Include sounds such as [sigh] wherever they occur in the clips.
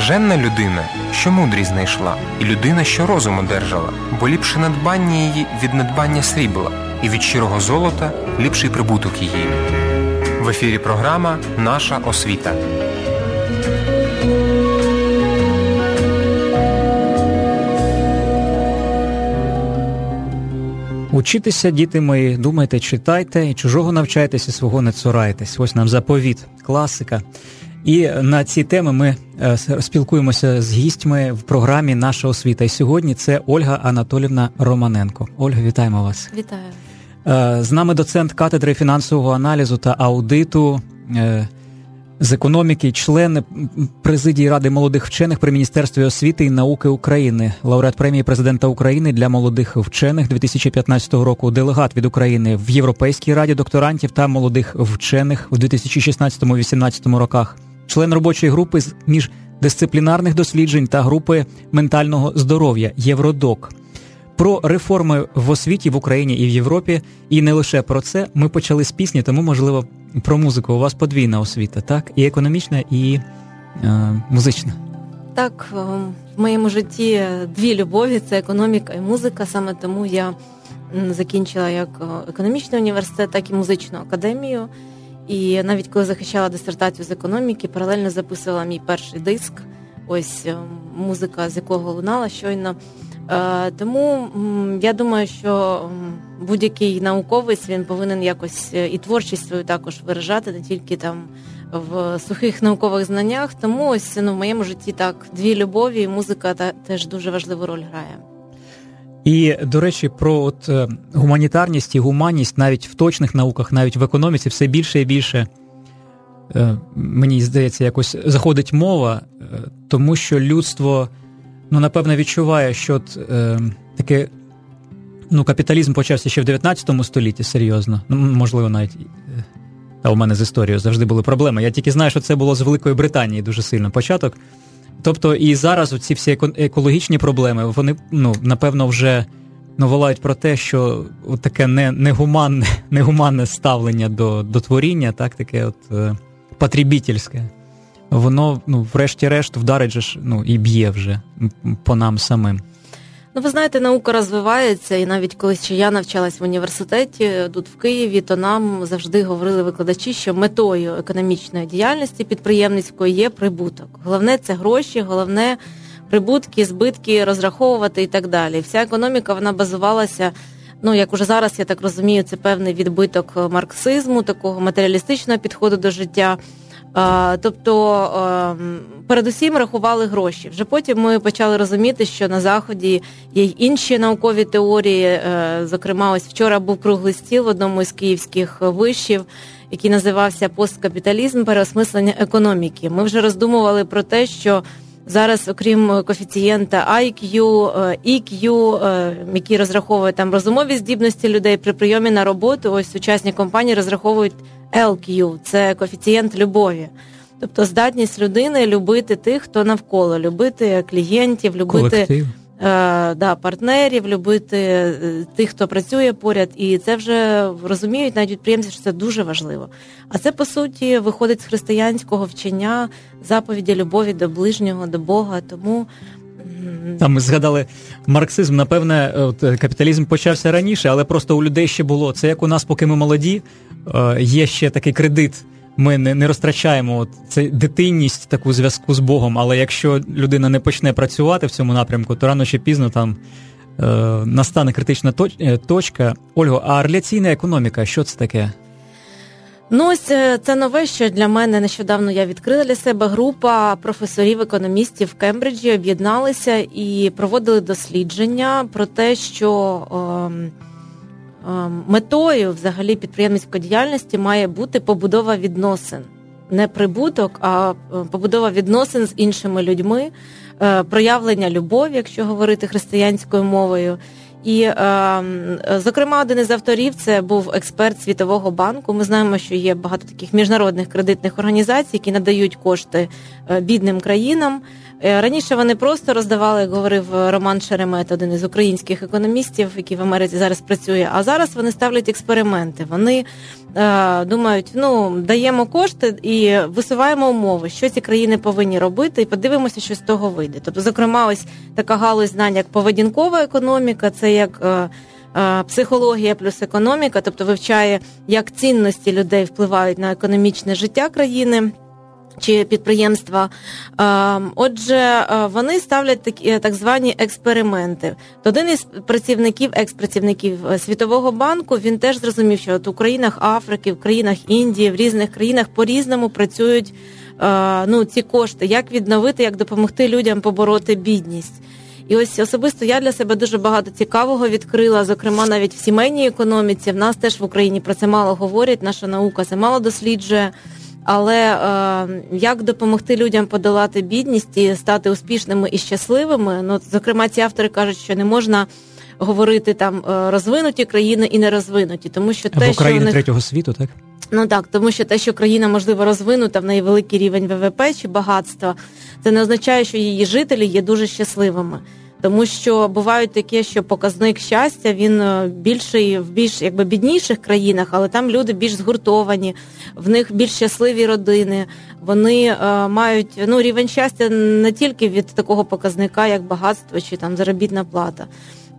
Блаженна людина, що мудрість знайшла, і людина, що розум одержала, бо ліпше надбання її від надбання срібла, і від щирого золота ліпший прибуток її. В ефірі програма Наша освіта. Учитися, діти мої, думайте, читайте, і чужого навчайтеся, свого не цурайтесь. Ось нам заповіт, класика. І на ці теми ми е, спілкуємося з гістьми в програмі Наша освіта. І сьогодні це Ольга Анатолівна Романенко. Ольга, вітаємо вас. Вітаю. Е, з нами доцент катедри фінансового аналізу та аудиту е, з економіки, член президії ради молодих вчених при міністерстві освіти і науки України, лауреат премії президента України для молодих вчених 2015 року, делегат від України в Європейській раді докторантів та молодих вчених в 2016-2018 роках, член робочої групи з міждисциплінарних досліджень та групи ментального здоров'я Євродок. Про реформи в освіті в Україні і в Європі, і не лише про це ми почали з пісні, тому можливо про музику. У вас подвійна освіта, так? І економічна, і е, музична. Так, е, в моєму житті дві любові це економіка і музика. Саме тому я закінчила як е, економічний університет, так і музичну академію. І навіть коли захищала дисертацію з економіки, паралельно записувала мій перший диск. Ось е, музика, з якого лунала щойно. Тому я думаю, що будь-який науковець він повинен якось е, і творчість свою також виражати, не тільки там в сухих наукових знаннях. Тому ось ну, в моєму житті так дві любові, музика та теж дуже важливу роль грає. І до речі, про от е, гуманітарність і гуманність навіть в точних науках, навіть в економіці, все більше і більше. Е, мені здається, якось заходить мова, тому що людство ну, напевно, відчуває, що от, е, таке ну, капіталізм почався ще в 19 столітті, серйозно. Ну, можливо, навіть. Е, та у мене з історією завжди були проблеми. Я тільки знаю, що це було з Великої Британії дуже сильно початок. Тобто, і зараз ці всі екологічні проблеми, вони ну, напевно вже ну, волають про те, що от таке не, негуманне [laughs] негуманне ставлення до до творіння, так, таке от е, патрібітельське, воно, ну, врешті-решт, вдарить же ж, ну, і б'є вже по нам самим. Ну, ви знаєте, наука розвивається, і навіть коли ще я навчалась в університеті тут в Києві, то нам завжди говорили викладачі, що метою економічної діяльності підприємницької є прибуток. Головне це гроші, головне прибутки, збитки розраховувати і так далі. Вся економіка вона базувалася. Ну, як уже зараз я так розумію, це певний відбиток марксизму, такого матеріалістичного підходу до життя. Тобто ем, передусім рахували гроші. Вже потім ми почали розуміти, що на заході є й інші наукові теорії. Е, зокрема, ось вчора був круглий стіл в одному із київських вишів, який називався Посткапіталізм переосмислення економіки. Ми вже роздумували про те, що зараз, окрім коефіцієнта IQ, EQ, які який розраховує там розумові здібності людей при прийомі на роботу, ось сучасні компанії розраховують. LQ – це коефіцієнт любові. Тобто здатність людини любити тих, хто навколо, любити клієнтів, любити е, да, партнерів, любити е, тих, хто працює поряд, і це вже розуміють навіть підприємці, що це дуже важливо. А це по суті виходить з християнського вчення заповіді любові до ближнього, до Бога. Тому там ми згадали марксизм. Напевне, от, капіталізм почався раніше, але просто у людей ще було це як у нас, поки ми молоді. Е, є ще такий кредит. Ми не не розтрачаємо це дитинність таку зв'язку з Богом. Але якщо людина не почне працювати в цьому напрямку, то рано чи пізно там е, настане критична е, точка. Ольго, а реляційна економіка, що це таке? Ну, ось е, це нове, що для мене нещодавно я відкрила для себе група професорів-економістів в Кембриджі об'єдналися і проводили дослідження про те, що. Е, метою взагалі підприємницької діяльності має бути побудова відносин, не прибуток, а е, побудова відносин з іншими людьми, е, проявлення любові, якщо говорити християнською мовою. І, ем, зокрема, один із авторів це був експерт Світового банку. Ми знаємо, що є багато таких міжнародних кредитних організацій, які надають кошти е, бідним країнам. Е, раніше вони просто роздавали, як говорив Роман Шеремет, один із українських економістів, який в Америці зараз працює. А зараз вони ставлять експерименти. Вони е, думають, ну даємо кошти і висуваємо умови, що ці країни повинні робити, і подивимося, що з того вийде. Тобто, зокрема, ось така галузь знань, як поведінкова економіка, це як. Е, е Психологія плюс економіка, тобто вивчає, як цінності людей впливають на економічне життя країни чи підприємства. Ем, отже, е, вони ставлять такі е, так звані експерименти. Один із працівників, експрацівників е, Світового банку, він теж зрозумів, що от у країнах Африки, в країнах Індії, в різних країнах по різному працюють ну, ці кошти, як відновити, як допомогти людям побороти бідність. І ось особисто я для себе дуже багато цікавого відкрила, зокрема навіть в сімейній економіці. В нас теж в Україні про це мало говорять. Наша наука це мало досліджує. Але е, як допомогти людям подолати бідність і стати успішними і щасливими? Ну, зокрема, ці автори кажуть, що не можна говорити там е, розвинуті країни і не розвинуті, тому що те, що них... третього світу, так ну так, тому що те, що країна можливо розвинута в неї великий рівень ВВП чи багатства, це не означає, що її жителі є дуже щасливими. Тому що бувають таке, що показник щастя він е, більший в більш якби бідніших країнах, але там люди більш згуртовані, в них більш щасливі родини. Вони е, мають ну рівень щастя не тільки від такого показника, як багатство чи там заробітна плата.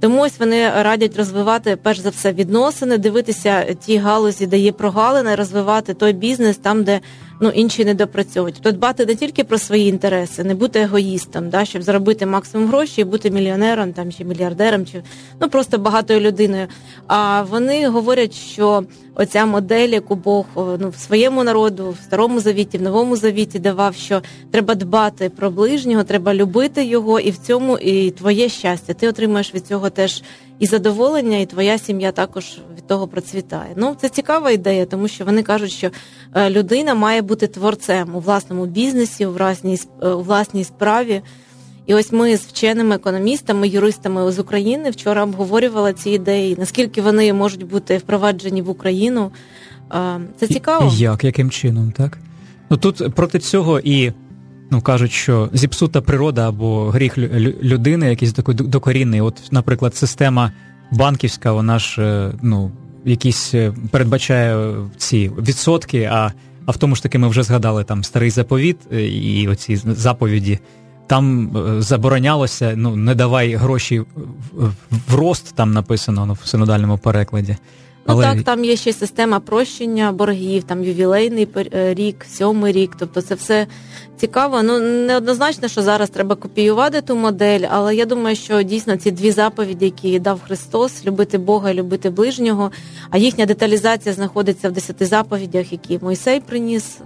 Тому ось вони радять розвивати перш за все відносини, дивитися ті галузі, де є прогалини, розвивати той бізнес там, де ну інші не допрацьовують. Тобто дбати не тільки про свої інтереси, не бути егоїстом, да, щоб заробити максимум грошей, і бути мільйонером там чи мільярдером, чи ну просто багатою людиною. А вони говорять, що оця модель, яку Бог ну в своєму народу, в старому завіті, в новому завіті давав, що треба дбати про ближнього, треба любити його, і в цьому і твоє щастя. Ти отримаєш від цього теж і задоволення, і твоя сім'я також від того процвітає. Ну це цікава ідея, тому що вони кажуть, що е, людина має бути творцем у власному бізнесі, у власній е, у власній справі. І ось ми з вченими економістами, юристами з України вчора обговорювали ці ідеї, наскільки вони можуть бути впроваджені в Україну. Е, це цікаво. Як, яким чином, так? Ну тут проти цього і ну кажуть, що зіпсута природа або гріх людини, якийсь такий докорінний. От, наприклад, система банківська, вона ж е, ну, якісь е, передбачає ці відсотки. А а в тому ж таки ми вже згадали там старий заповіт е, і оці заповіді. Там заборонялося, ну не давай гроші в рост, там написано ну, в синодальному перекладі. Ну Але... так, там є ще система прощення боргів, там ювілейний рік, сьомий рік. Тобто це все цікаво. Ну неоднозначно, що зараз треба копіювати ту модель, але я думаю, що дійсно ці дві заповіді, які дав Христос, любити Бога, любити ближнього. А їхня деталізація знаходиться в десяти заповідях, які Мойсей приніс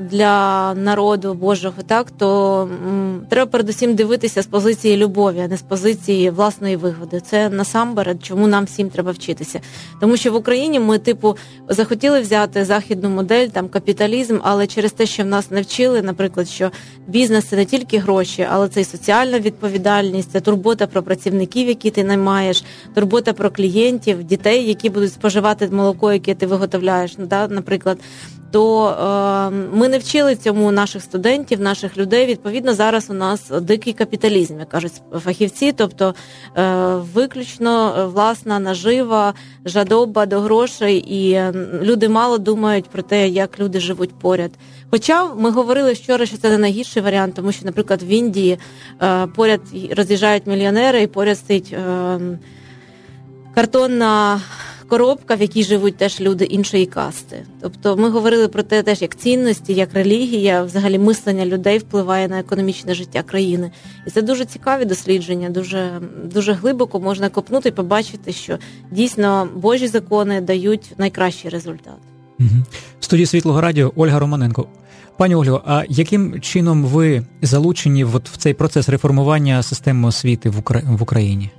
для народу Божого. Так то м, треба передусім дивитися з позиції любові, а не з позиції власної вигоди. Це насамперед, чому нам всім треба вчитися, тому що в Україні ми, типу, захотіли взяти західну модель, там капіталізм, але через те, що в нас навчили, наприклад що бізнес це не тільки гроші, але це і соціальна відповідальність, це турбота про працівників, які ти наймаєш, турбота про клієнтів, дітей, які будуть споживати молоко, яке ти виготовляєш. Ну, да, Наприклад, то е, ми не вчили цьому наших студентів, наших людей. Відповідно, зараз у нас дикий капіталізм, як кажуть фахівці, тобто е, виключно е, власна нажива, жадоба до грошей, і люди мало думають про те, як люди живуть поряд. Хоча ми говорили вчора, що це не найгірший варіант, тому що, наприклад, в Індії поряд роз'їжджають мільйонери, і поряд стоїть е, картонна коробка, в якій живуть теж люди іншої касти. Тобто ми говорили про те, теж як цінності, як релігія, взагалі мислення людей впливає на економічне життя країни. І це дуже цікаві дослідження, дуже дуже глибоко можна копнути і побачити, що дійсно Божі закони дають найкращий результат. Угу. В студії Світлого Радіо Ольга Романенко. Пані Ольго, а яким чином ви залучені в, цей процес реформування системи освіти в Україні?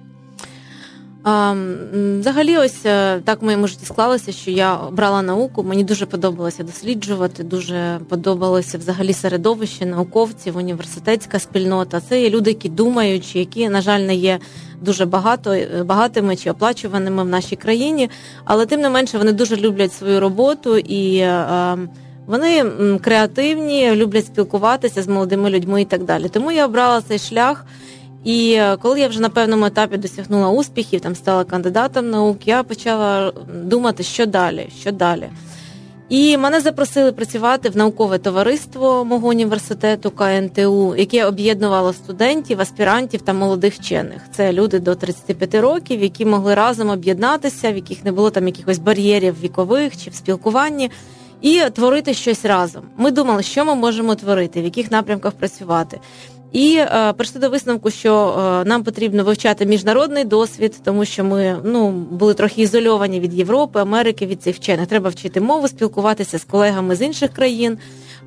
Взагалі, ось е, так в моєму житті склалося, що я обрала науку. Мені дуже подобалося досліджувати, дуже подобалося взагалі середовище науковців, університетська спільнота. Це є люди, які думаючі, які, на жаль, не є дуже багато е, багатими чи оплачуваними в нашій країні, але тим не менше вони дуже люблять свою роботу і. Е, Вони креативні, люблять спілкуватися з молодими людьми і так далі. Тому я обрала цей шлях. І е, коли я вже на певному етапі досягнула успіхів, там стала кандидатом наук, я почала думати, що далі, що далі. І мене запросили працювати в наукове товариство мого університету КНТУ, яке об'єднувало студентів, аспірантів та молодих вчених. Це люди до 35 років, які могли разом об'єднатися, в яких не було там якихось бар'єрів вікових чи в спілкуванні, і творити щось разом. Ми думали, що ми можемо творити, в яких напрямках працювати. І е, прийшли до висновку, що е, нам потрібно вивчати міжнародний досвід, тому що ми ну були трохи ізольовані від Європи, Америки, від цих вчених. Треба вчити мову, спілкуватися з колегами з інших країн.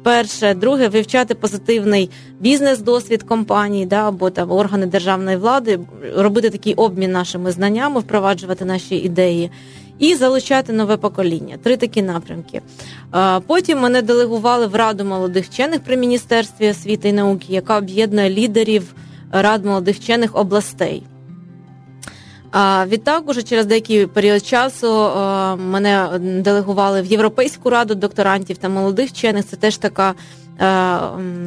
Перше, друге, вивчати позитивний бізнес-досвід компаній, да або там органи державної влади, робити такий обмін нашими знаннями, впроваджувати наші ідеї і залучати нове покоління. Три такі напрямки. Потім мене делегували в раду молодих вчених при міністерстві освіти і науки, яка об'єднує лідерів рад молодих вчених областей. А відтак, уже через деякий період часу мене делегували в Європейську раду докторантів та молодих вчених. Це теж така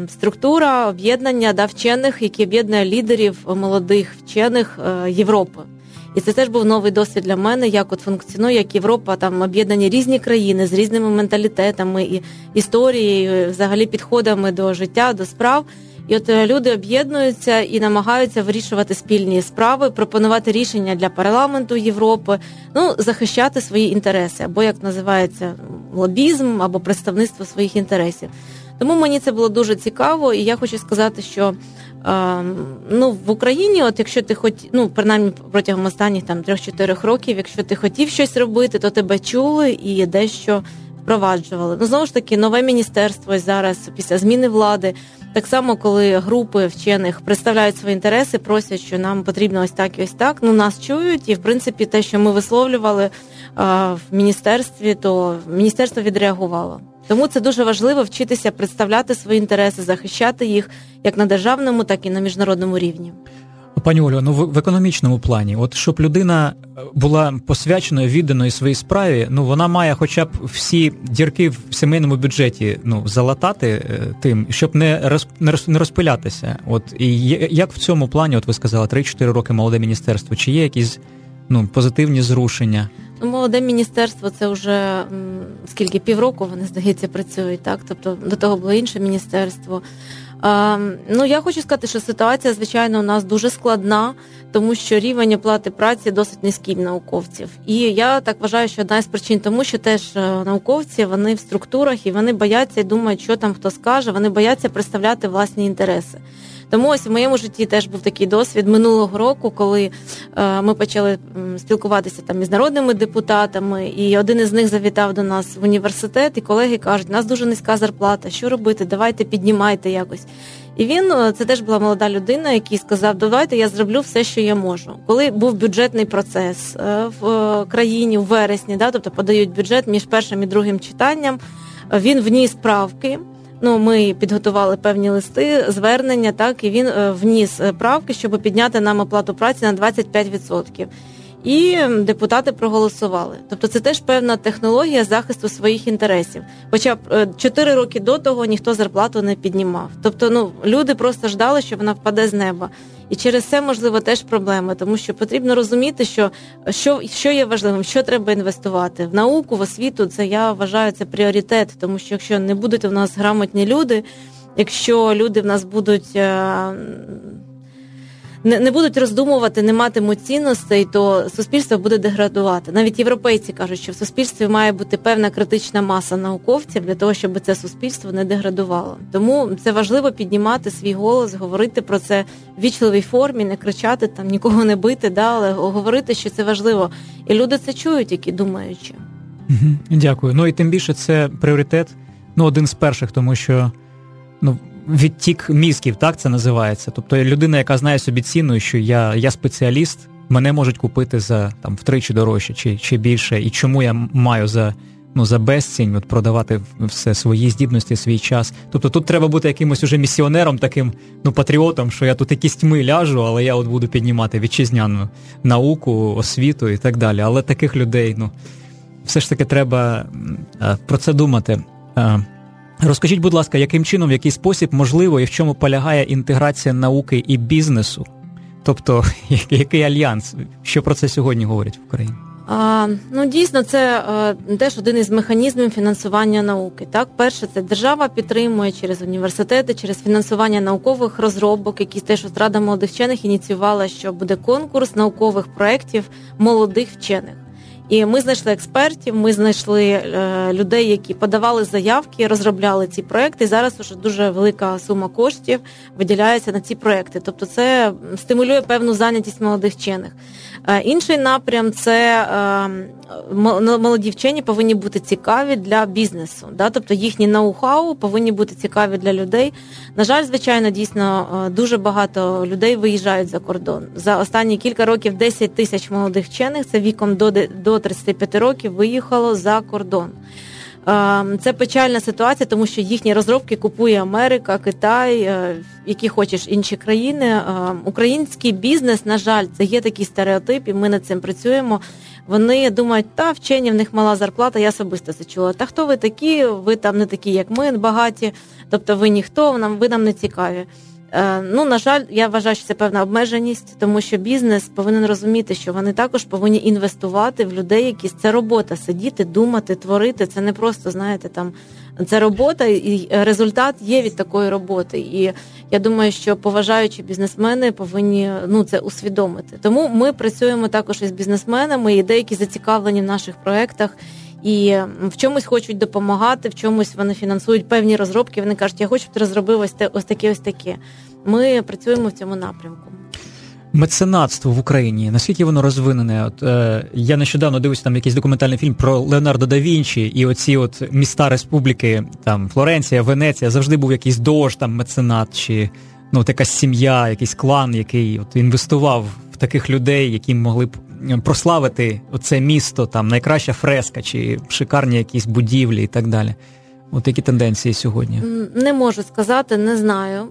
структура об'єднання да, вчених, які об'єднує лідерів молодих вчених е, Європи. І це теж був новий досвід для мене, як от функціонує як Європа, там об'єднані різні країни з різними менталітетами і історією, взагалі підходами до життя, до справ. І от е, люди об'єднуються і намагаються вирішувати спільні справи, пропонувати рішення для парламенту Європи, ну захищати свої інтереси, або як називається лобізм, або представництво своїх інтересів. Тому мені це було дуже цікаво, і я хочу сказати, що ну, в Україні, от якщо ти хоч, ну, принаймні протягом останніх там 3-4 років, якщо ти хотів щось робити, то тебе чули і дещо впроваджували. Ну, знову ж таки, нове міністерство зараз після зміни влади. Так само, коли групи вчених представляють свої інтереси, просять, що нам потрібно ось так і ось так. Ну нас чують, і в принципі те, що ми висловлювали а, в міністерстві, то міністерство відреагувало. Тому це дуже важливо вчитися представляти свої інтереси, захищати їх як на державному, так і на міжнародному рівні. Пані Олю, ну в, економічному плані, от щоб людина була посвяченою, відданою своїй справі, ну вона має, хоча б всі дірки в сімейному бюджеті ну залатати е, тим, щоб не роз, не розпилятися. От і як в цьому плані, от ви сказали, 3-4 роки молоде міністерство, чи є якісь ну позитивні зрушення? Молоде міністерство це вже скільки півроку вони здається працюють, так тобто до того було інше міністерство. Ну я хочу сказати, що ситуація, звичайно, у нас дуже складна, тому що рівень оплати праці досить низький в науковців. І я так вважаю, що одна з причин, тому що теж е, науковці вони в структурах і вони бояться і думають, що там хто скаже. Вони бояться представляти власні інтереси. Тому ось в моєму житті теж був такий досвід минулого року, коли е, ми почали спілкуватися там із народними депутатами, і один із них завітав до нас в університет, і колеги кажуть, у нас дуже низька зарплата. Що робити? Давайте піднімайте якось. І він е, це теж була молода людина, який сказав: Давайте я зроблю все, що я можу. Коли був бюджетний процес е, в країні в вересні, да, тобто подають бюджет між першим і другим читанням, він вніс правки. Ну, ми підготували певні листи, звернення, так і він е, вніс е, правки, щоб підняти нам оплату праці на 25%. І депутати проголосували. Тобто, це теж певна технологія захисту своїх інтересів. Хоча б 4 е, роки до того ніхто зарплату не піднімав. Тобто, ну люди просто ждали, що вона впаде з неба. І через це можливо теж проблема, тому що потрібно розуміти, що що, що є важливим, що треба інвестувати в науку, в освіту. Це я вважаю це пріоритет, тому що якщо не будуть у нас грамотні люди, якщо люди в нас будуть. Не не будуть роздумувати, не матимуть цінностей, то суспільство буде деградувати. Навіть європейці кажуть, що в суспільстві має бути певна критична маса науковців для того, щоб це суспільство не деградувало. Тому це важливо піднімати свій голос, говорити про це в вічливій формі, не кричати там, нікого не бити, да, але говорити, що це важливо. І люди це чують, які думаючи. Дякую. Ну і тим більше це пріоритет. Ну, один з перших, тому що ну відтік мізків, так це називається. Тобто людина, яка знає собі ціну, що я я спеціаліст, мене можуть купити за там втричі дорожче чи чи більше, і чому я маю за ну за безцінь от продавати все свої здібності, свій час. Тобто тут треба бути якимось уже місіонером, таким ну патріотом, що я тут якісь тьми ляжу, але я от буду піднімати вітчизняну науку, освіту і так далі. Але таких людей, ну все ж таки треба про це думати. Розкажіть, будь ласка, яким чином, в який спосіб можливо і в чому полягає інтеграція науки і бізнесу? Тобто, [laughs] який альянс? Що про це сьогодні говорять в Україні? А, Ну дійсно, це а, е, теж один із механізмів фінансування науки. Так, перше, це держава підтримує через університети, через фінансування наукових розробок, які теж Рада молодих вчених ініціювала, що буде конкурс наукових проєктів молодих вчених. І ми знайшли експертів, ми знайшли е, людей, які подавали заявки, розробляли ці проекти. Зараз вже дуже велика сума коштів виділяється на ці проекти. Тобто, це стимулює певну зайнятість молодих вчених. Е, інший напрям це е, молоді вчені повинні бути цікаві для бізнесу. Да? Тобто їхні ноу-хау повинні бути цікаві для людей. На жаль, звичайно, дійсно дуже багато людей виїжджають за кордон. За останні кілька років 10 тисяч молодих вчених це віком до до 35 років виїхало за кордон. Це печальна ситуація, тому що їхні розробки купує Америка, Китай, е, які хочеш інші країни. Український бізнес, на жаль, це є такий стереотип, і ми над цим працюємо. Вони думають, та вчені в них мала зарплата. Я особисто це чула. Та хто ви такі? Ви там не такі, як ми, багаті. Тобто, ви ніхто нам ви нам не цікаві. Е, ну, на жаль, я вважаю, що це певна обмеженість, тому що бізнес повинен розуміти, що вони також повинні інвестувати в людей, які це робота, сидіти, думати, творити. Це не просто знаєте, там це робота, і результат є від такої роботи. І я думаю, що поважаючі бізнесмени повинні ну це усвідомити. Тому ми працюємо також із бізнесменами, і деякі зацікавлені в наших проектах і в чомусь хочуть допомагати, в чомусь вони фінансують певні розробки. Вони кажуть, я хочу, щоб ти розробив ось те, ось таке, ось таке. Ми працюємо в цьому напрямку. Меценатство в Україні наскільки воно розвинене? От е, я нещодавно дивився там якийсь документальний фільм про Леонардо да Вінчі, і оці от міста республіки, там Флоренція, Венеція, завжди був якийсь дож, там меценат, чи ну от якась сім'я, якийсь клан, який от інвестував в таких людей, які могли б прославити це місто, там найкраща фреска чи шикарні якісь будівлі і так далі. От які тенденції сьогодні? Не можу сказати, не знаю.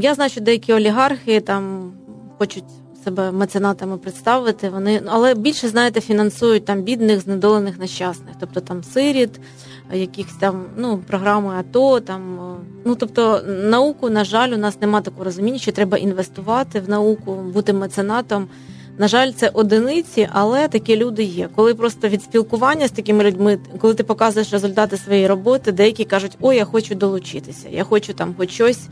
Я знаю, що деякі олігархи там хочуть себе меценатами представити. Вони але більше знаєте, фінансують там бідних, знедолених нещасних, тобто там сиріт, якихось там ну програми АТО. Там ну тобто науку, на жаль, у нас немає такого розуміння, що треба інвестувати в науку, бути меценатом. На жаль, це одиниці, але такі люди є. Коли просто від спілкування з такими людьми, коли ти показуєш результати своєї роботи, деякі кажуть, ой, я хочу долучитися, я хочу там хоч щось,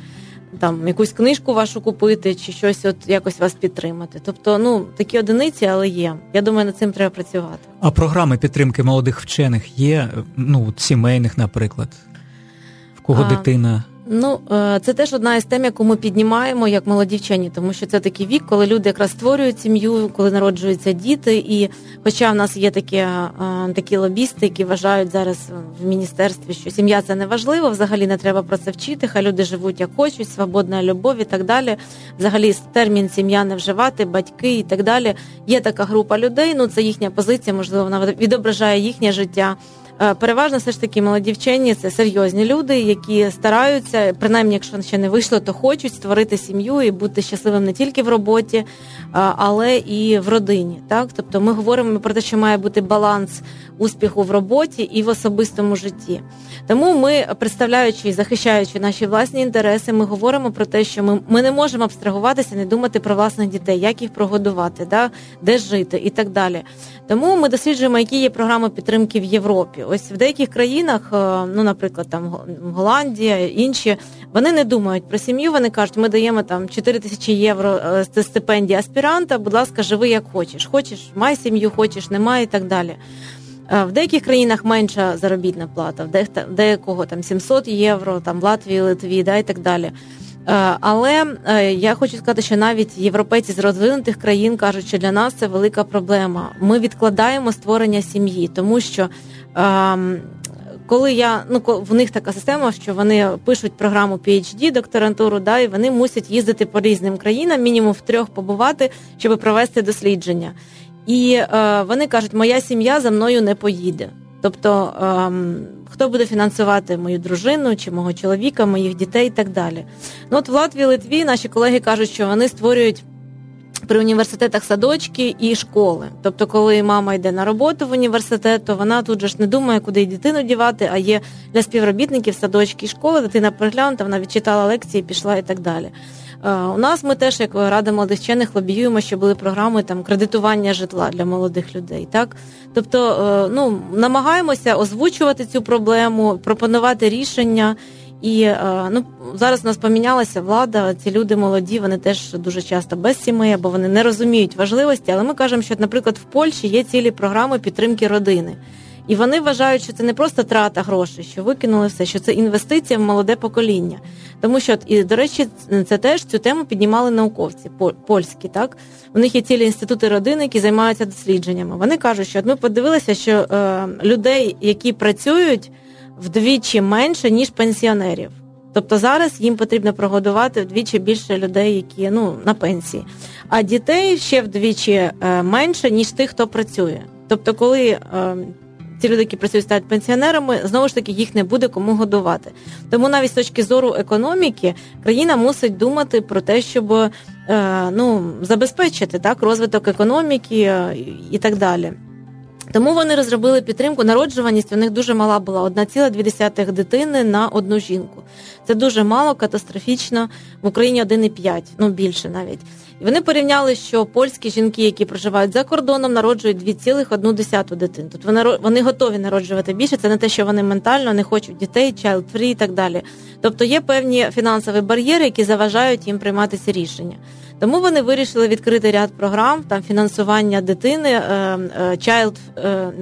там якусь книжку вашу купити, чи щось, от якось вас підтримати. Тобто, ну такі одиниці, але є. Я думаю, над цим треба працювати. А програми підтримки молодих вчених є, ну сімейних, наприклад, в кого а... дитина. Ну, е, це теж одна із тем, яку ми піднімаємо як молоді вчені, тому що це такий вік, коли люди якраз створюють сім'ю, коли народжуються діти. І хоча в нас є такі е, такі лобісти, які вважають зараз в міністерстві, що сім'я це не важливо, взагалі не треба про це вчити, хай люди живуть як хочуть, свободна любов і так далі. Взагалі, термін сім'я не вживати, батьки і так далі. Є така група людей. Ну це їхня позиція, можливо, вона відображає їхнє життя. Е, переважно все ж таки молоді вчені це серйозні люди, які стараються, принаймні, якщо ще не вийшло, то хочуть створити сім'ю і бути щасливим не тільки в роботі, е, але і в родині. Так, тобто ми говоримо про те, що має бути баланс успіху в роботі і в особистому житті. Тому ми, представляючи і захищаючи наші власні інтереси, ми говоримо про те, що ми ми не можемо абстрагуватися, не думати про власних дітей, як їх прогодувати, да, де жити і так далі. Тому ми досліджуємо, які є програми підтримки в Європі. Ось в деяких країнах, е, ну, наприклад, там Голландія, інші, вони не думають про сім'ю. Вони кажуть, ми даємо там 4 тисячі євро це стипендія аспіранта. Будь ласка, живи як хочеш. Хочеш, май сім'ю, хочеш, не май і так далі. Е, в деяких країнах менша заробітна плата, в деякого там 700 євро, там в Латвії, Литві, да, і так далі. Е, але е, я хочу сказати, що навіть європейці з розвинутих країн кажуть, що для нас це велика проблема. Ми відкладаємо створення сім'ї, тому що ем, коли я ну в них така система, що вони пишуть програму PHD, докторантуру, да, і вони мусять їздити по різним країнам, мінімум в трьох побувати, щоб провести дослідження. І е, вони кажуть, моя сім'я за мною не поїде. Тобто, ем, хто буде фінансувати мою дружину чи мого чоловіка, моїх дітей і так далі. Ну от в Латвії, Литві наші колеги кажуть, що вони створюють При університетах садочки і школи. Тобто, коли мама йде на роботу в університет, то вона тут же ж не думає, куди дитину дівати, а є для співробітників садочки і школи, дитина приглянута, вона відчитала лекції, пішла і так далі. Е, у нас ми теж, як рада молодих вчених, лобіюємо, що були програми там кредитування житла для молодих людей. Так, тобто, е, ну намагаємося озвучувати цю проблему, пропонувати рішення. І е, ну зараз у нас помінялася влада. Ці люди молоді, вони теж дуже часто без сімей, або вони не розуміють важливості. Але ми кажемо, що, наприклад, в Польщі є цілі програми підтримки родини. І вони вважають, що це не просто трата грошей, що викинули все, що це інвестиція в молоде покоління. Тому що і до речі, це теж цю тему піднімали науковці польські. Так у них є цілі інститути родини, які займаються дослідженнями. Вони кажуть, що от ми подивилися, що е, людей, які працюють вдвічі менше ніж пенсіонерів. Тобто зараз їм потрібно прогодувати вдвічі більше людей, які ну на пенсії, а дітей ще вдвічі е, менше ніж тих, хто працює. Тобто, коли е, ці люди, які працюють, стають пенсіонерами, знову ж таки їх не буде кому годувати. Тому навіть з точки зору економіки країна мусить думати про те, щоб е, ну забезпечити так розвиток економіки е, і так далі. Тому вони розробили підтримку. Народжуваність у них дуже мала була 1,2 дитини на одну жінку. Це дуже мало, катастрофічно. В Україні 1,5, ну більше навіть. І вони порівняли, що польські жінки, які проживають за кордоном, народжують 2,1 дитин. Тут вони вони готові народжувати більше. Це не те, що вони ментально не хочуть дітей, child free і так далі. Тобто є певні фінансові бар'єри, які заважають їм приймати ці рішення. Тому вони вирішили відкрити ряд програм там фінансування дитини, е, е, child е,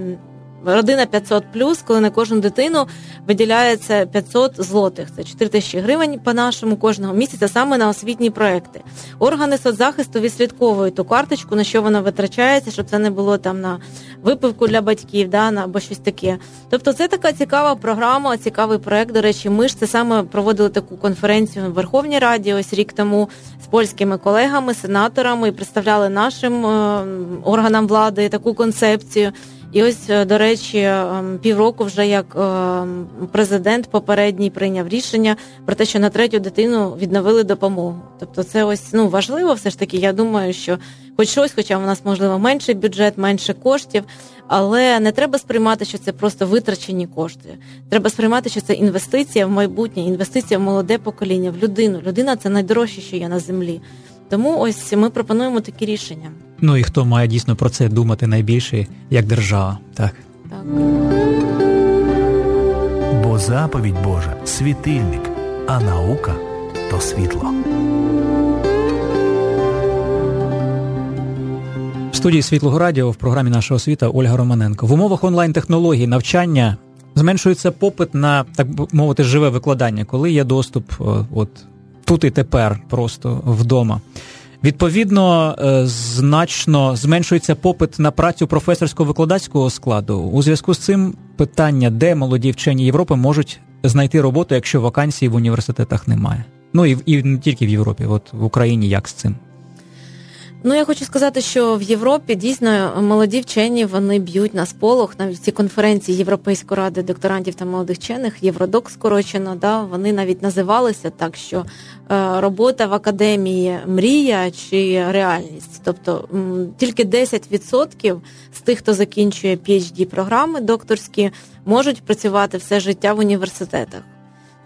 родина 500 коли на кожну дитину виділяється 500 злотих. Це 4 тисячі гривень по нашому кожного місяця саме на освітні проекти. Органи соцзахисту відслідковують ту карточку, на що вона витрачається, щоб це не було там на випивку для батьків, да, на або щось таке. Тобто, це така цікава програма, цікавий проект. До речі, ми ж це саме проводили таку конференцію в Верховній Раді, ось рік тому з польськими колегами, сенаторами і представляли нашим е, органам влади таку концепцію. І ось, е, до речі, ем, півроку вже як ем, президент попередній прийняв рішення про те, що на третю дитину відновили допомогу. Тобто, це ось ну важливо, все ж таки. Я думаю, що хоч щось, хоча у нас можливо менший бюджет, менше коштів, але не треба сприймати, що це просто витрачені кошти. Треба сприймати, що це інвестиція в майбутнє, інвестиція в молоде покоління, в людину. Людина це найдорожче, що є на землі. Тому ось ми пропонуємо такі рішення. Ну і хто має дійсно про це думати найбільше, як держава, так? Так. Бо заповідь Божа світильник, а наука то світло. В студії Світлого Радіо в програмі наша освіта Ольга Романенко. В умовах онлайн-технологій навчання зменшується попит на так мовити живе викладання, коли є доступ от тут і тепер, просто вдома. Відповідно, е, значно зменшується попит на працю професорсько-викладацького складу. У зв'язку з цим питання, де молоді вчені Європи можуть знайти роботу, якщо вакансій в університетах немає. Ну і і не тільки в Європі, от в Україні як з цим. Ну, я хочу сказати, що в Європі дійсно молоді вчені вони б'ють на сполох. Навіть ці конференції Європейської ради докторантів та молодих вчених, Євродок скорочено, да, вони навіть називалися так, що е, робота в академії мрія чи реальність. Тобто м, тільки 10% з тих, хто закінчує phd програми докторські, можуть працювати все життя в університетах.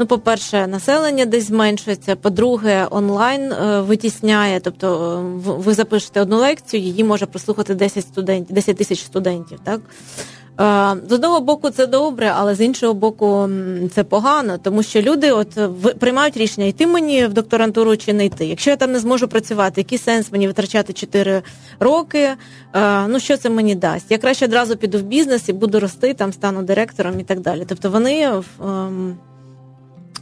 Ну, по-перше, населення десь зменшується. По-друге, онлайн е, витісняє. Тобто, е, ви запишете одну лекцію, її може прослухати 10 студентів, 10 тисяч студентів. Так е, з одного боку, це добре, але з іншого боку, це погано, тому що люди от приймають рішення йти мені в докторантуру чи не йти. Якщо я там не зможу працювати, який сенс мені витрачати 4 роки? Ну що це мені дасть? Я краще одразу піду в бізнес і буду рости, там стану директором і так далі. Тобто вони ем,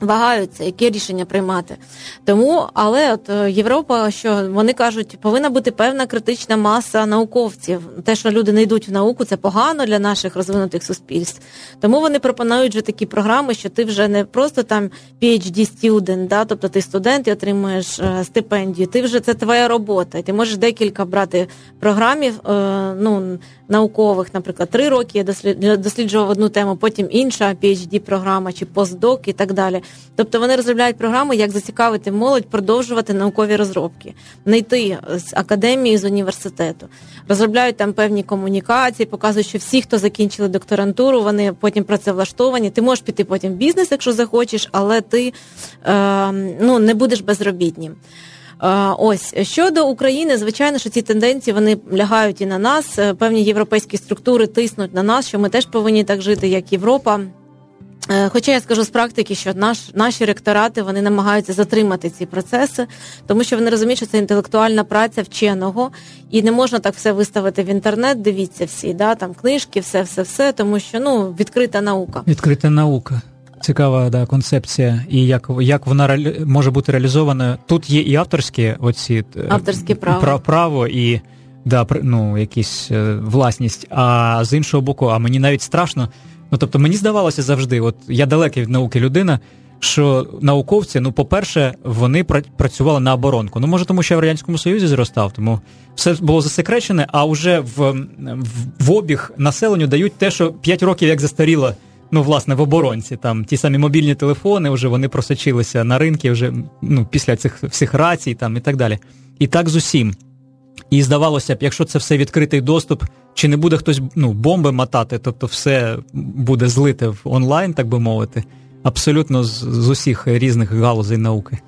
Вагаються, які рішення приймати. Тому, але от е, Європа, що вони кажуть, повинна бути певна критична маса науковців. Те, що люди не йдуть в науку, це погано для наших розвинутих суспільств. Тому вони пропонують вже такі програми, що ти вже не просто там phd студент да, тобто ти студент і отримуєш е, стипендію. Ти вже це твоя робота. Ти можеш декілька брати програмів. Е, ну наукових, наприклад, три роки я досліджував одну тему, потім інша phd програма чи постдок і так далі. Тобто вони розробляють програми, як зацікавити молодь, продовжувати наукові розробки, не йти з академії з університету. Розробляють там певні комунікації, показують, що всі, хто закінчили докторантуру, вони потім працевлаштовані. Ти можеш піти потім в бізнес, якщо захочеш, але ти е, ну, не будеш безробітнім. Ось щодо України, звичайно, що ці тенденції вони лягають і на нас. Е, певні європейські структури тиснуть на нас, що ми теж повинні так жити, як Європа. Е, хоча я скажу з практики, що наш наші ректорати вони намагаються затримати ці процеси, тому що вони розуміють, що це інтелектуальна праця вченого, і не можна так все виставити в інтернет. Дивіться всі, да там книжки, все, все, все, тому що ну відкрита наука. Відкрита наука. Цікава да, концепція, і як як вона реалі... може бути реалізована. Тут є і авторські оці е, авторське право право і да, ну, якісь е, власність. А з іншого боку, а мені навіть страшно. Ну тобто, мені здавалося завжди, от я далекий від науки людина, що науковці, ну, по-перше, вони працювали на оборонку. Ну, може, тому що я в радянському союзі зростав, тому все було засекречене, а вже в, в, обіг населенню дають те, що 5 років як застаріло ну, власне, в оборонці. Там ті самі мобільні телефони вже вони просочилися на ринки вже ну, після цих всіх рацій там і так далі. І так з усім. І здавалося б, якщо це все відкритий доступ, чи не буде хтось ну, бомби мотати, тобто все буде злите в онлайн, так би мовити, абсолютно з, з усіх різних галузей науки.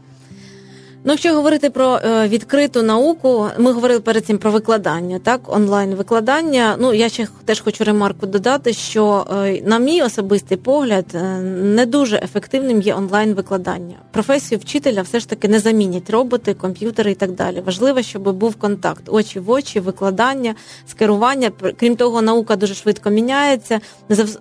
Ну, якщо говорити про е, відкриту науку, ми говорили перед цим про викладання, так, онлайн викладання. Ну я ще теж хочу ремарку додати, що е, на мій особистий погляд е, не дуже ефективним є онлайн викладання. Професію вчителя все ж таки не замінять роботи, комп'ютери і так далі. Важливо, щоб був контакт очі в очі, викладання, скерування. Крім того, наука дуже швидко міняється.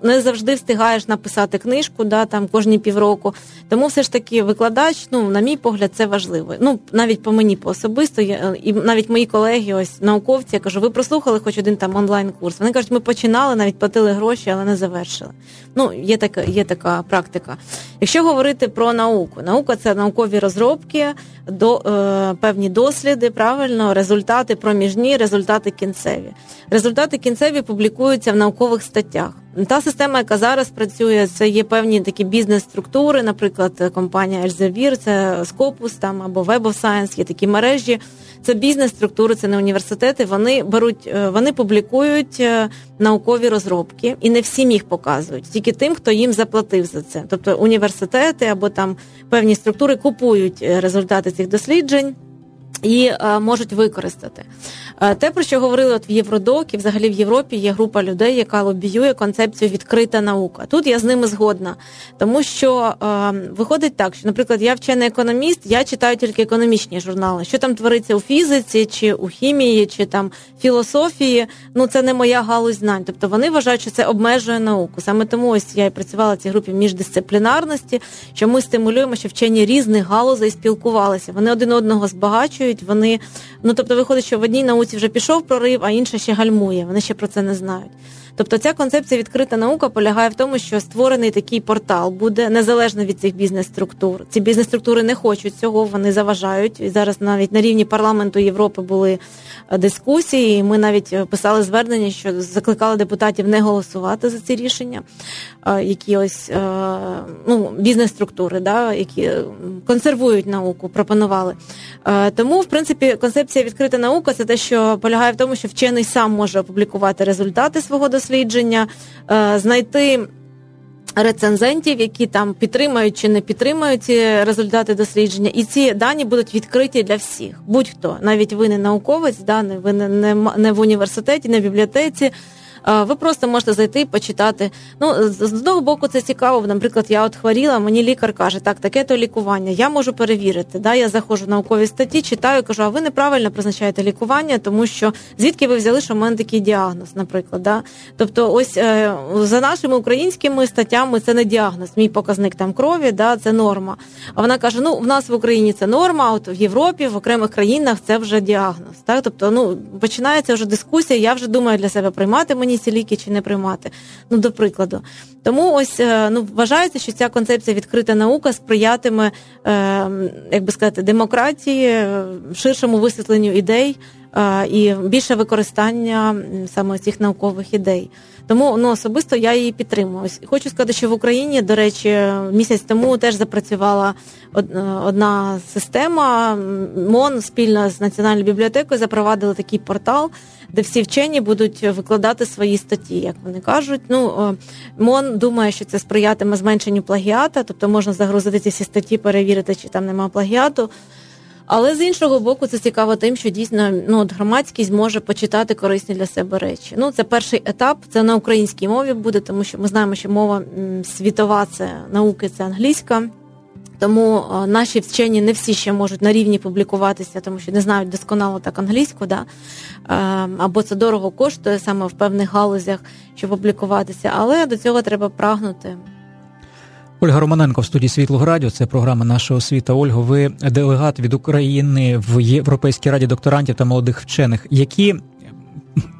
Не завжди встигаєш написати книжку, да там кожні півроку. Тому все ж таки викладач, ну на мій погляд, це важливо важливо. Ну навіть по мені по особисто я, і навіть мої колеги, ось науковці, я кажу, ви прослухали хоч один там онлайн-курс. Вони кажуть, ми починали, навіть платили гроші, але не завершили. Ну, є така, є така практика. Якщо говорити про науку, наука це наукові розробки, до е, певні досліди, правильно, результати проміжні, результати кінцеві. Результати кінцеві публікуються в наукових статтях. Та система, яка зараз працює, це є певні такі бізнес-структури, наприклад, компанія Elsevier, це Scopus там або Web of Science, є такі мережі. Це бізнес-структури, це не університети. Вони беруть, е, вони публікують е, наукові розробки, і не всім їх показують, тільки тим, хто їм заплатив за це. Тобто університети або там певні структури купують е, результати цих досліджень і е, можуть використати е, те, про що говорили от в Євродок і взагалі в Європі є група людей, яка лобіює концепцію відкрита наука. Тут я з ними згодна, тому що е, виходить так, що, наприклад, я вчений економіст, я читаю тільки економічні журнали. Що там твориться у фізиці, чи у хімії, чи там філософії. Ну це не моя галузь знань. Тобто вони вважають, що це обмежує науку. Саме тому ось я і працювала в цій групі міждисциплінарності, що ми стимулюємо, що вчені різних галузей спілкувалися. Вони один одного збагачують працюють, вони ну тобто виходить, що в одній науці вже пішов прорив, а інша ще гальмує. Вони ще про це не знають. Тобто ця концепція відкрита наука полягає в тому, що створений такий портал буде незалежно від цих бізнес-структур. Ці бізнес-структури не хочуть цього, вони заважають. І зараз навіть на рівні парламенту Європи були е, дискусії. Ми навіть е, писали звернення, що закликали депутатів не голосувати за ці рішення, е, які ось ну, бізнес-структури, да, які консервують науку, пропонували. Тому, в принципі, концепція відкрита наука це те, що полягає в тому, що вчений сам може опублікувати результати свого дослідження, дослідження, е, знайти рецензентів, які там підтримують чи не підтримують ці результати дослідження, і ці дані будуть відкриті для всіх. Будь-хто, навіть ви не науковець, да, ви не, не, не в університеті, не в бібліотеці. Ви просто можете зайти і почитати. Ну, з одного боку, це цікаво. Наприклад, я от хворіла, мені лікар каже, так, таке то лікування. Я можу перевірити. Да? Я заходжу в наукові статті, читаю, кажу, а ви неправильно призначаєте лікування, тому що звідки ви взяли, що в мене такий діагноз, наприклад. Да? Тобто, ось е, за нашими українськими статтями це не діагноз. Мій показник там крові, да, це норма. А вона каже: ну в нас в Україні це норма, а от в Європі, в окремих країнах це вже діагноз. Так? Тобто, ну починається вже дискусія. Я вже думаю для себе приймати мені ці ліки чи не приймати. Ну, до прикладу. Тому ось е, ну вважається, що ця концепція відкрита наука сприятиме, е, як би сказати, демократії, е, ширшому висвітленню ідей, і більше використання саме цих наукових ідей. Тому ну, особисто я її підтримую. Хочу сказати, що в Україні, до речі, місяць тому теж запрацювала одна система. МОН спільно з національною бібліотекою запровадили такий портал, де всі вчені будуть викладати свої статті, як вони кажуть. Ну МОН думає, що це сприятиме зменшенню плагіата, тобто можна загрузити ці всі статті, перевірити, чи там немає плагіату. Але з іншого боку, це цікаво тим, що дійсно ну, от громадськість може почитати корисні для себе речі. Ну, це перший етап, це на українській мові буде, тому що ми знаємо, що мова світова це науки, це англійська. Тому наші вчені не всі ще можуть на рівні публікуватися, тому що не знають досконало так англійську, да? або це дорого коштує саме в певних галузях, щоб публікуватися, але до цього треба прагнути. Ольга Романенко в студії Світлого Радіо. Це програма наша освіта. Ольго, ви делегат від України в Європейській раді докторантів та молодих вчених. Які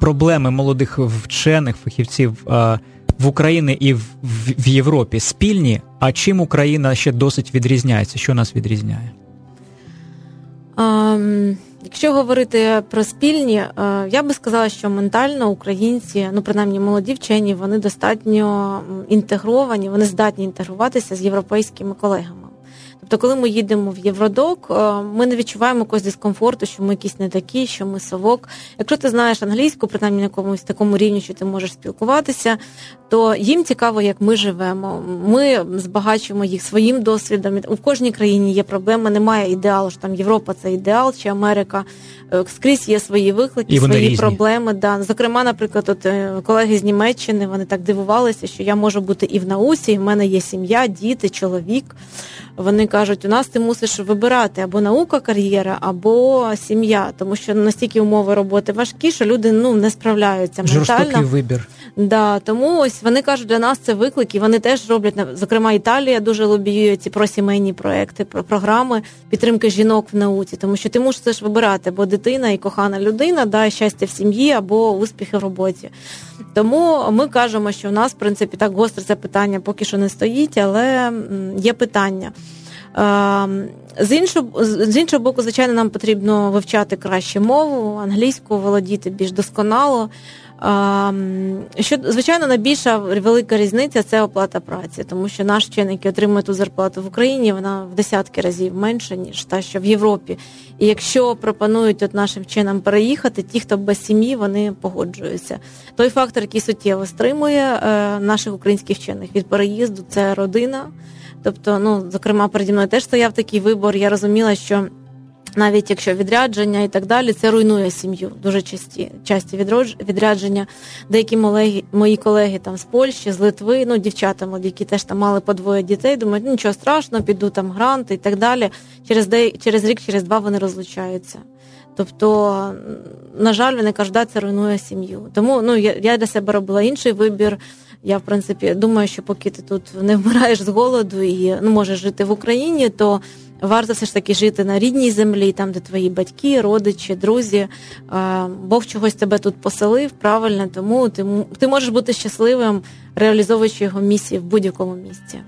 проблеми молодих вчених фахівців в Україні і в Європі спільні? А чим Україна ще досить відрізняється? Що нас відрізняє? Um... Якщо говорити про спільні, е, я би сказала, що ментально українці, ну принаймні молоді вчені, вони достатньо інтегровані, вони здатні інтегруватися з європейськими колегами. Тобто, коли ми їдемо в Євродок, е, ми не відчуваємо якогось дискомфорту, що ми якісь не такі, що ми совок. Якщо ти знаєш англійську, принаймні на якомусь такому рівні, що ти можеш спілкуватися, то їм цікаво, як ми живемо. Ми збагачуємо їх своїм досвідом. У кожній країні є проблеми. Немає ідеалу, що там Європа це ідеал чи Америка. Е, скрізь є свої виклики, свої різні. проблеми. Да. Зокрема, наприклад, от е, колеги з Німеччини вони так дивувалися, що я можу бути і в науці, і в мене є сім'я, діти, чоловік. Вони кажуть, у нас ти мусиш вибирати або наука, кар'єра, або сім'я, тому що настільки умови роботи важкі, що люди ну не справляються ментально. Жорстокий вибір. Да, тому ось вони кажуть, для нас це виклик, і вони теж роблять зокрема Італія дуже лобіює ці просімейні проекти, про програми підтримки жінок в науці, тому що ти мусиш вибирати або дитина і кохана людина, да, щастя в сім'ї або успіхи в роботі. Тому ми кажемо, що в нас в принципі так гостре це питання поки що не стоїть, але є питання. Ем, з іншого з іншого боку, звичайно, нам потрібно вивчати краще мову, англійську, володіти більш досконало. Ем, що звичайно найбільша велика різниця це оплата праці, тому що наш вчений, який отримує ту зарплату в Україні, вона в десятки разів менша ніж та, що в Європі. І якщо пропонують от нашим вченим переїхати, ті, хто без сім'ї, вони погоджуються. Той фактор, який суттєво стримує е, наших українських вчених від переїзду, це родина. Тобто, ну зокрема, переді мною теж стояв такий вибор. Я розуміла, що навіть якщо відрядження і так далі, це руйнує сім'ю. Дуже часті часті відрядження. Деякі мої, мої колеги там з Польщі, з Литви, ну дівчата молоді, які теж там мали по двоє дітей, думають, ну, нічого страшного, піду там гранти і так далі. Через де через рік, через два вони розлучаються. Тобто, на жаль, вони кажуть, да, це руйнує сім'ю. Тому ну я, я для себе робила інший вибір. Я в принципі думаю, що поки ти тут не вмираєш з голоду і ну можеш жити в Україні, то варто все ж таки жити на рідній землі, там де твої батьки, родичі, друзі. Бог чогось тебе тут поселив, правильно, тому ти ти можеш бути щасливим, реалізовуючи його місії в будь-якому місці.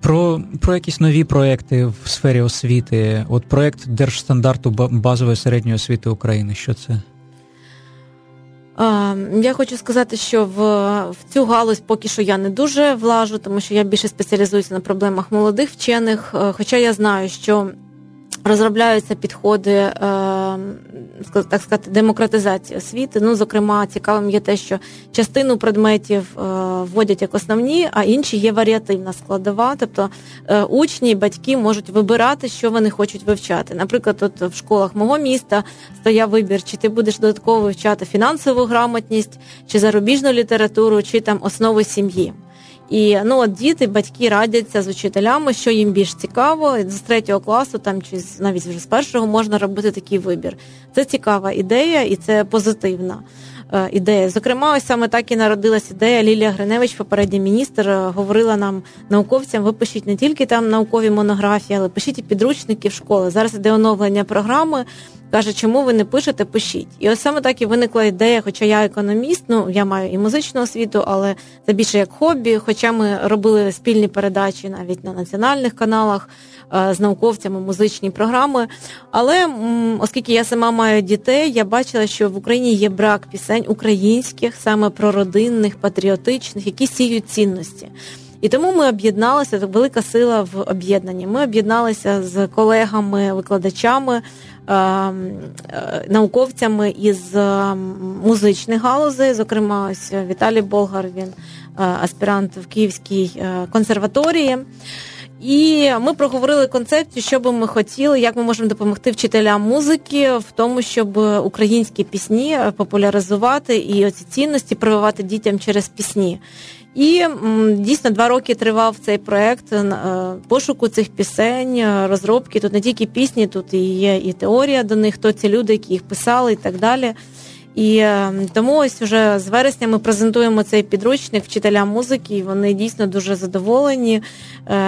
Про про якісь нові проекти в сфері освіти, от проект держстандарту базової середньої освіти України. Що це? Я хочу сказати, що в, в цю галузь поки що я не дуже влажу, тому що я більше спеціалізуюся на проблемах молодих вчених. Е, хоча я знаю, що розробляються підходи, е, так сказати, демократизації освіти. Ну, зокрема, цікавим є те, що частину предметів е, вводять як основні, а інші є варіативна складова. Тобто е, учні батьки можуть вибирати, що вони хочуть вивчати. Наприклад, от в школах мого міста стояв вибір, чи ти будеш додатково вивчати фінансову грамотність, чи зарубіжну літературу, чи там основи сім'ї. І ну от діти, батьки радяться з учителями, що їм більш цікаво. З третього класу, там чи навіть вже з першого можна робити такий вибір. Це цікава ідея і це позитивна е, ідея. Зокрема, ось саме так і народилась ідея. Лілія Гриневич, попередній міністр, е, говорила нам науковцям: ви пишіть не тільки там наукові монографії, але пишіть і підручники в школи. Зараз іде оновлення програми. Каже, чому ви не пишете, пишіть. І ось саме так і виникла ідея, хоча я економіст, ну я маю і музичну освіту, але це більше як хобі. Хоча ми робили спільні передачі навіть на національних каналах е, з науковцями, музичні програми. Але оскільки я сама маю дітей, я бачила, що в Україні є брак пісень українських, саме прородинних, патріотичних, які сіють цінності. І тому ми об'єдналися, велика сила в об'єднанні. Ми об'єдналися з колегами, викладачами, е, науковцями із ем, музичних галузей. Зокрема, ось Віталій Болгар, він е, аспірант в Київській е, консерваторії. І ми проговорили концепцію, що би ми хотіли, як ми можемо допомогти вчителям музики в тому, щоб українські пісні популяризувати і оці цінності прививати дітям через пісні. І дійсно два роки тривав цей проект е, пошуку цих пісень, е, розробки. Тут не тільки пісні, тут і є і теорія до них, хто ці люди, які їх писали, і так далі. І е, тому ось уже з вересня ми презентуємо цей підручник вчителям музики. і Вони дійсно дуже задоволені.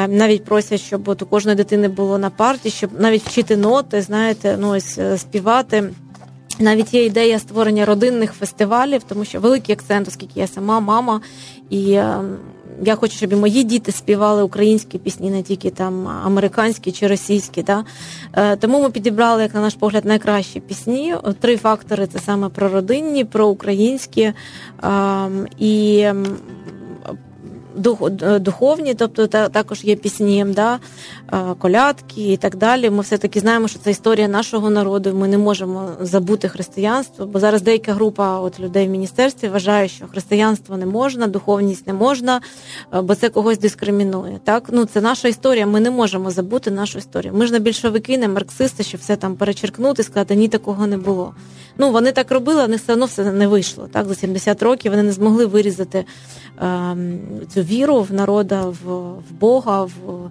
Навіть просять, щоб от у кожної дитини було на парті, щоб навіть вчити ноти, знаєте, ну ось співати. Навіть є ідея створення родинних фестивалів, тому що великий акцент, оскільки я сама мама, і е, я хочу, щоб і мої діти співали українські пісні, не тільки там американські чи російські. Да? Е, тому ми підібрали, як на наш погляд, найкращі пісні. Три фактори це саме про родинні, про українські ем, і Е, духовні, тобто також є пісні, да, е, колядки і так далі. Ми все-таки знаємо, що це історія нашого народу. Ми не можемо забути християнство, бо зараз деяка група от людей в міністерстві вважає, що християнство не можна, духовність не можна, е, бо це когось дискримінує. Так, ну це наша історія. Ми не можемо забути нашу історію. Ми ж не більшовики, не марксисти, щоб все там перечеркнути, сказати ні, такого не було. Ну вони так робили, а них все одно все не вийшло. Так за 70 років вони не змогли вирізати ем, цю віру в народа, в, в Бога, в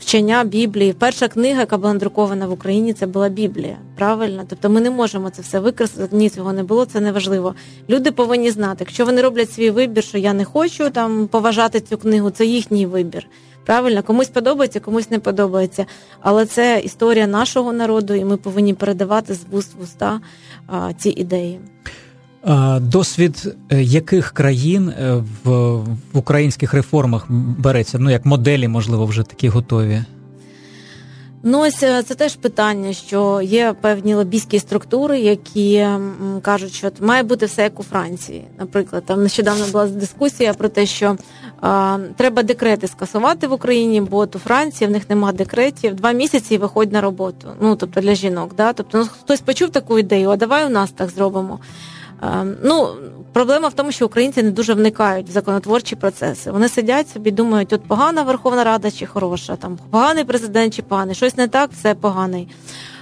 вчення Біблії. Перша книга, яка була надрукована в Україні, це була Біблія. Правильно? Тобто ми не можемо це все використати. Ні, цього не було, це не важливо. Люди повинні знати, якщо вони роблять свій вибір, що я не хочу там поважати цю книгу, це їхній вибір. Правильно, комусь подобається, комусь не подобається. Але це історія нашого народу, і ми повинні передавати з вуст в уста а, ці ідеї. Досвід е, яких країн е, в, українських реформах береться? Ну як моделі, можливо, вже такі готові. Ну, ось е, це теж питання, що є певні лобійські структури, які кажуть, що має бути все як у Франції. Наприклад, там нещодавно була дискусія про те, що а, треба декрети скасувати в Україні, бо от у Франції в них нема декретів. Два місяці і виходь на роботу. Ну тобто для жінок. Да? Тобто ну, хтось почув таку ідею, а давай у нас так зробимо. Ем, ну, проблема в тому, що українці не дуже вникають в законотворчі процеси. Вони сидять собі, думають, от погана Верховна Рада чи хороша, там поганий президент чи поганий, щось не так, все поганий.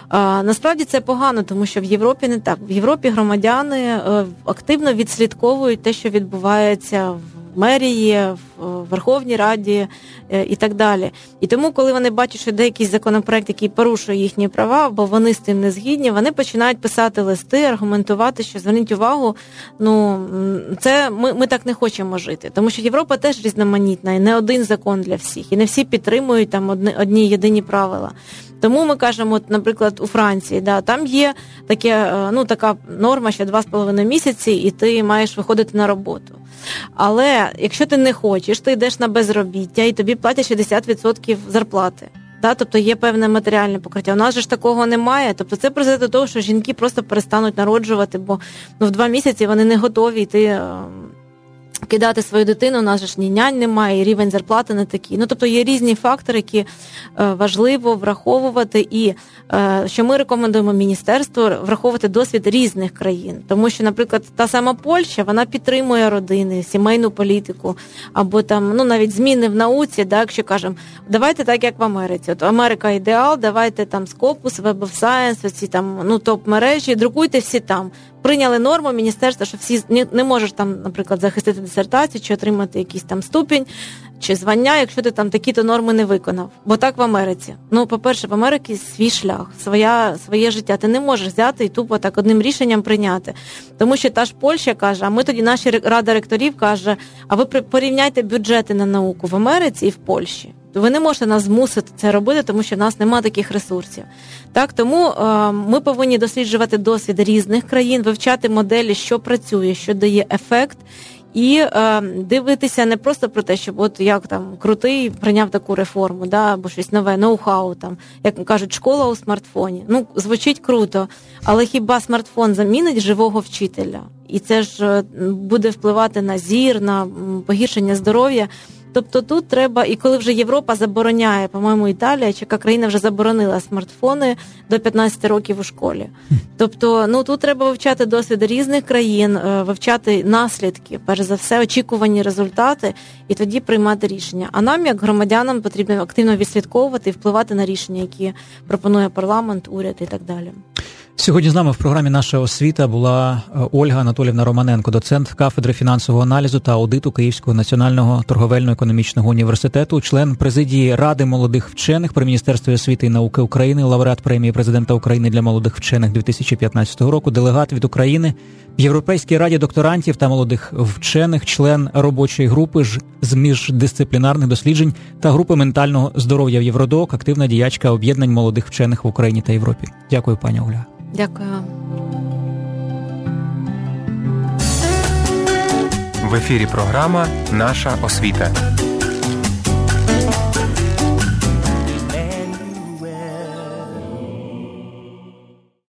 А, Насправді це погано, тому що в Європі не так. В Європі громадяни е, активно відслідковують те, що відбувається в мерії, в Верховній Раді е, і так далі. І тому, коли вони бачать, що деякий законопроект, який порушує їхні права, бо вони з тим не згідні, вони починають писати листи, аргументувати, що зверніть увагу, ну це ми, ми так не хочемо жити, тому що Європа теж різноманітна і не один закон для всіх, і не всі підтримують там одні, одні єдині правила. Тому ми кажемо, наприклад, у Франції, да, там є таке, е, ну така норма, що два з половиною місяці, і ти маєш виходити на роботу. Але якщо ти не хочеш, ти йдеш на безробіття і тобі платять 60% зарплати. Да, тобто є певне матеріальне покриття. У нас же ж такого немає. Тобто це призведе до того, що жінки просто перестануть народжувати, бо ну в два місяці вони не готові йти ем, Кидати свою дитину, у нас ж ні нянь немає, і рівень зарплати не такий. Ну тобто є різні фактори, які е, важливо враховувати, і е, що ми рекомендуємо міністерству враховувати досвід різних країн, тому що, наприклад, та сама Польща вона підтримує родини, сімейну політику, або там ну навіть зміни в науці, да, якщо кажемо, давайте так, як в Америці. От Америка ідеал, давайте там Scopus, Web of Science, оці там ну топ мережі, друкуйте всі там прийняли норму міністерства, що всі не можеш там, наприклад, захистити дисертацію чи отримати якийсь там ступінь чи звання, якщо ти там такі-то норми не виконав. Бо так в Америці. Ну, по-перше, в Америці свій шлях, своя, своє життя. Ти не можеш взяти і тупо так одним рішенням прийняти. Тому що та ж Польща каже, а ми тоді наші рада ректорів каже: а ви порівняйте бюджети на науку в Америці і в Польщі. Ви не можете нас змусити це робити, тому що в нас немає таких ресурсів. Так тому е, ми повинні досліджувати досвід різних країн, вивчати моделі, що працює, що дає ефект, і е, дивитися не просто про те, щоб от як там крутий прийняв таку реформу, да, або щось нове, ноу-хау, там, як кажуть, школа у смартфоні. Ну, звучить круто, але хіба смартфон замінить живого вчителя? І це ж е, буде впливати на зір, на погіршення здоров'я. Тобто тут треба, і коли вже Європа забороняє, по-моєму, Італія чи яка країна вже заборонила смартфони до 15 років у школі. Тобто, ну тут треба вивчати досвід різних країн, е, вивчати наслідки, перш за все, очікувані результати, і тоді приймати рішення. А нам, як громадянам, потрібно активно відслідковувати і впливати на рішення, які пропонує парламент, уряд і так далі. Сьогодні з нами в програмі наша освіта була е, Ольга Анатолівна Романенко, доцент кафедри фінансового аналізу та аудиту Київського національного торговельно-економічного університету, член президії Ради молодих вчених при міністерстві освіти і науки України, лауреат премії президента України для молодих вчених 2015 року, делегат від України в Європейській раді докторантів та молодих вчених, член робочої групи з міждисциплінарних досліджень та групи ментального здоров'я в Євродок, активна діячка об'єднань молодих вчених в Україні та Європі. Дякую, пані Оля. Дякую вам. В ефірі програма Наша освіта.